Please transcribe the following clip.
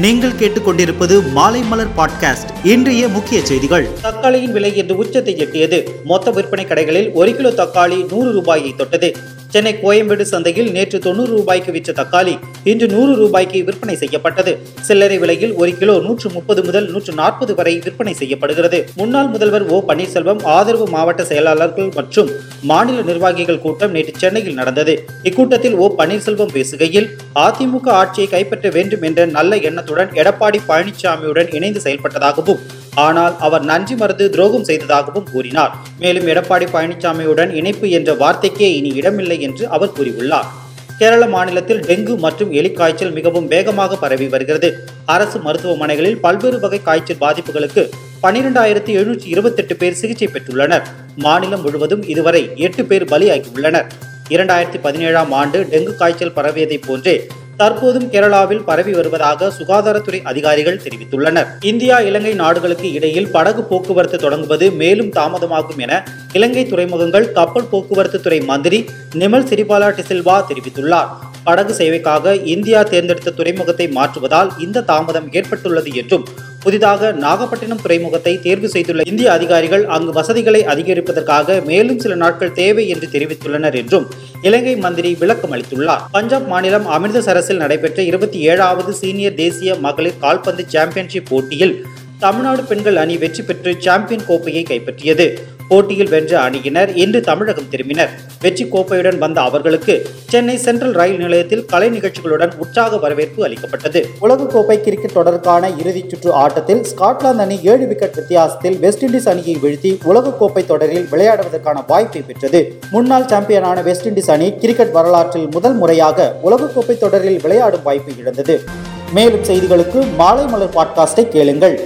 நீங்கள் கேட்டுக்கொண்டிருப்பது மாலை மலர் பாட்காஸ்ட். இன்றைய முக்கிய செய்திகள். தக்காளியின் விலை இன்று உச்சத்தை எட்டியது. மொத்த விற்பனை கடைகளில் ஒரு கிலோ தக்காளி நூறு ரூபாயை தொட்டது. சென்னை கோயம்பேடு சந்தையில் நேற்று தொண்ணூறு ரூபாய்க்கு விற்ற தக்காளி இன்று நூறு ரூபாய்க்கு விற்பனை செய்யப்பட்டது. சில்லறை விலையில் ஒரு கிலோ நூற்று முப்பது முதல் நூற்று நாற்பது வரை விற்பனை செய்யப்படுகிறது. முன்னாள் முதல்வர் ஓ பன்னீர்செல்வம் ஆதரவு மாவட்ட செயலாளர்கள் மற்றும் மாநில நிர்வாகிகள் கூட்டம் நேற்று சென்னையில் நடந்தது. இக்கூட்டத்தில் ஓ பன்னீர்செல்வம் பேசுகையில் அதிமுக ஆட்சியை கைப்பற்ற வேண்டும் என்ற நல்ல எண்ணத்துடன் எடப்பாடி பழனிசாமியுடன் இணைந்து செயல்பட்டதாகவும் ஆனால் அவர் நன்றி மறந்து துரோகம் செய்ததாகவும் கூறினார். மேலும் எடப்பாடி பழனிசாமியுடன் இணைப்பு என்ற வார்த்தைக்கே இனி இடமில்லை என்று அவர் கூறியுள்ளார். கேரள மாநிலத்தில் டெங்கு மற்றும் எலிக்காய்ச்சல் மிகவும் வேகமாக பரவி வருகிறது. அரசு மருத்துவமனைகளில் பல்வேறு வகை காய்ச்சல் பாதிப்புகளுக்கு பனிரெண்டாயிரத்தி எழுநூற்றி இருபத்தெட்டு பேர் சிகிச்சை பெற்றுள்ளனர். மாநிலம் முழுவதும் இதுவரை எட்டு பேர் பலியாகியுள்ளனர். இரண்டாயிரத்தி பதினேழாம் ஆண்டு டெங்கு காய்ச்சல் பரவியதைப் போன்றே தற்போதும் கேரளாவில் பரவி வருவதாக சுகாதாரத்துறை அதிகாரிகள் தெரிவித்துள்ளனர். இந்தியா இலங்கை நாடுகளுக்கு இடையில் படகு போக்குவரத்து தொடங்குவது மேலும் தாமதமாகும் என இலங்கை துறைமுகங்கள் கப்பல் போக்குவரத்து துறை மந்திரி நிமல் சிறிபாலா டிசில்வா தெரிவித்துள்ளார். படகு சேவைக்காக இந்தியா தேர்ந்தெடுத்த துறைமுகத்தை மாற்றுவதால் இந்த தாமதம் ஏற்பட்டுள்ளது என்றும் புதிதாக நாகப்பட்டினம் துறைமுகத்தை தேர்வு செய்துள்ள இந்திய அதிகாரிகள் அங்கு வசதிகளை அதிகரிப்பதற்காக மேலும் சில நாட்கள் தேவை என்று தெரிவித்துள்ளனர் என்றும் இலங்கை மந்திரி விளக்கம் அளித்துள்ளார். பஞ்சாப் மாநிலம் அமிர்தசரஸில் நடைபெற்ற இருபத்தி ஏழாவது சீனியர் தேசிய மகளிர் கால்பந்து சாம்பியன்ஷிப் போட்டியில் தமிழ்நாடு பெண்கள் அணி வெற்றி பெற்று சாம்பியன் கோப்பையை கைப்பற்றியது. போட்டியில் வென்ற அணியினர் இன்று தமிழகம் திரும்பினர். வெற்றி கோப்பையுடன் வந்த அவர்களுக்கு சென்னை சென்ட்ரல் ரயில் நிலையத்தில் கலை நிகழ்ச்சிகளுடன் உற்சாக வரவேற்பு அளிக்கப்பட்டது. உலகக்கோப்பை கிரிக்கெட் தொடருக்கான இறுதிச் சுற்று ஆட்டத்தில் ஸ்காட்லாந்து அணி ஏழு விக்கெட் வித்தியாசத்தில் வெஸ்ட் இண்டீஸ் அணியை வீழ்த்தி உலகக்கோப்பை தொடரில் விளையாடுவதற்கான வாய்ப்பை பெற்றது. முன்னாள் சாம்பியனான வெஸ்ட் இண்டீஸ் அணி கிரிக்கெட் வரலாற்றில் முதல் முறையாக உலகக்கோப்பை தொடரில் விளையாடும் வாய்ப்பு இழந்தது. மேலும் செய்திகளுக்கு மாலை மலர் பாட்காஸ்டை கேளுங்கள்.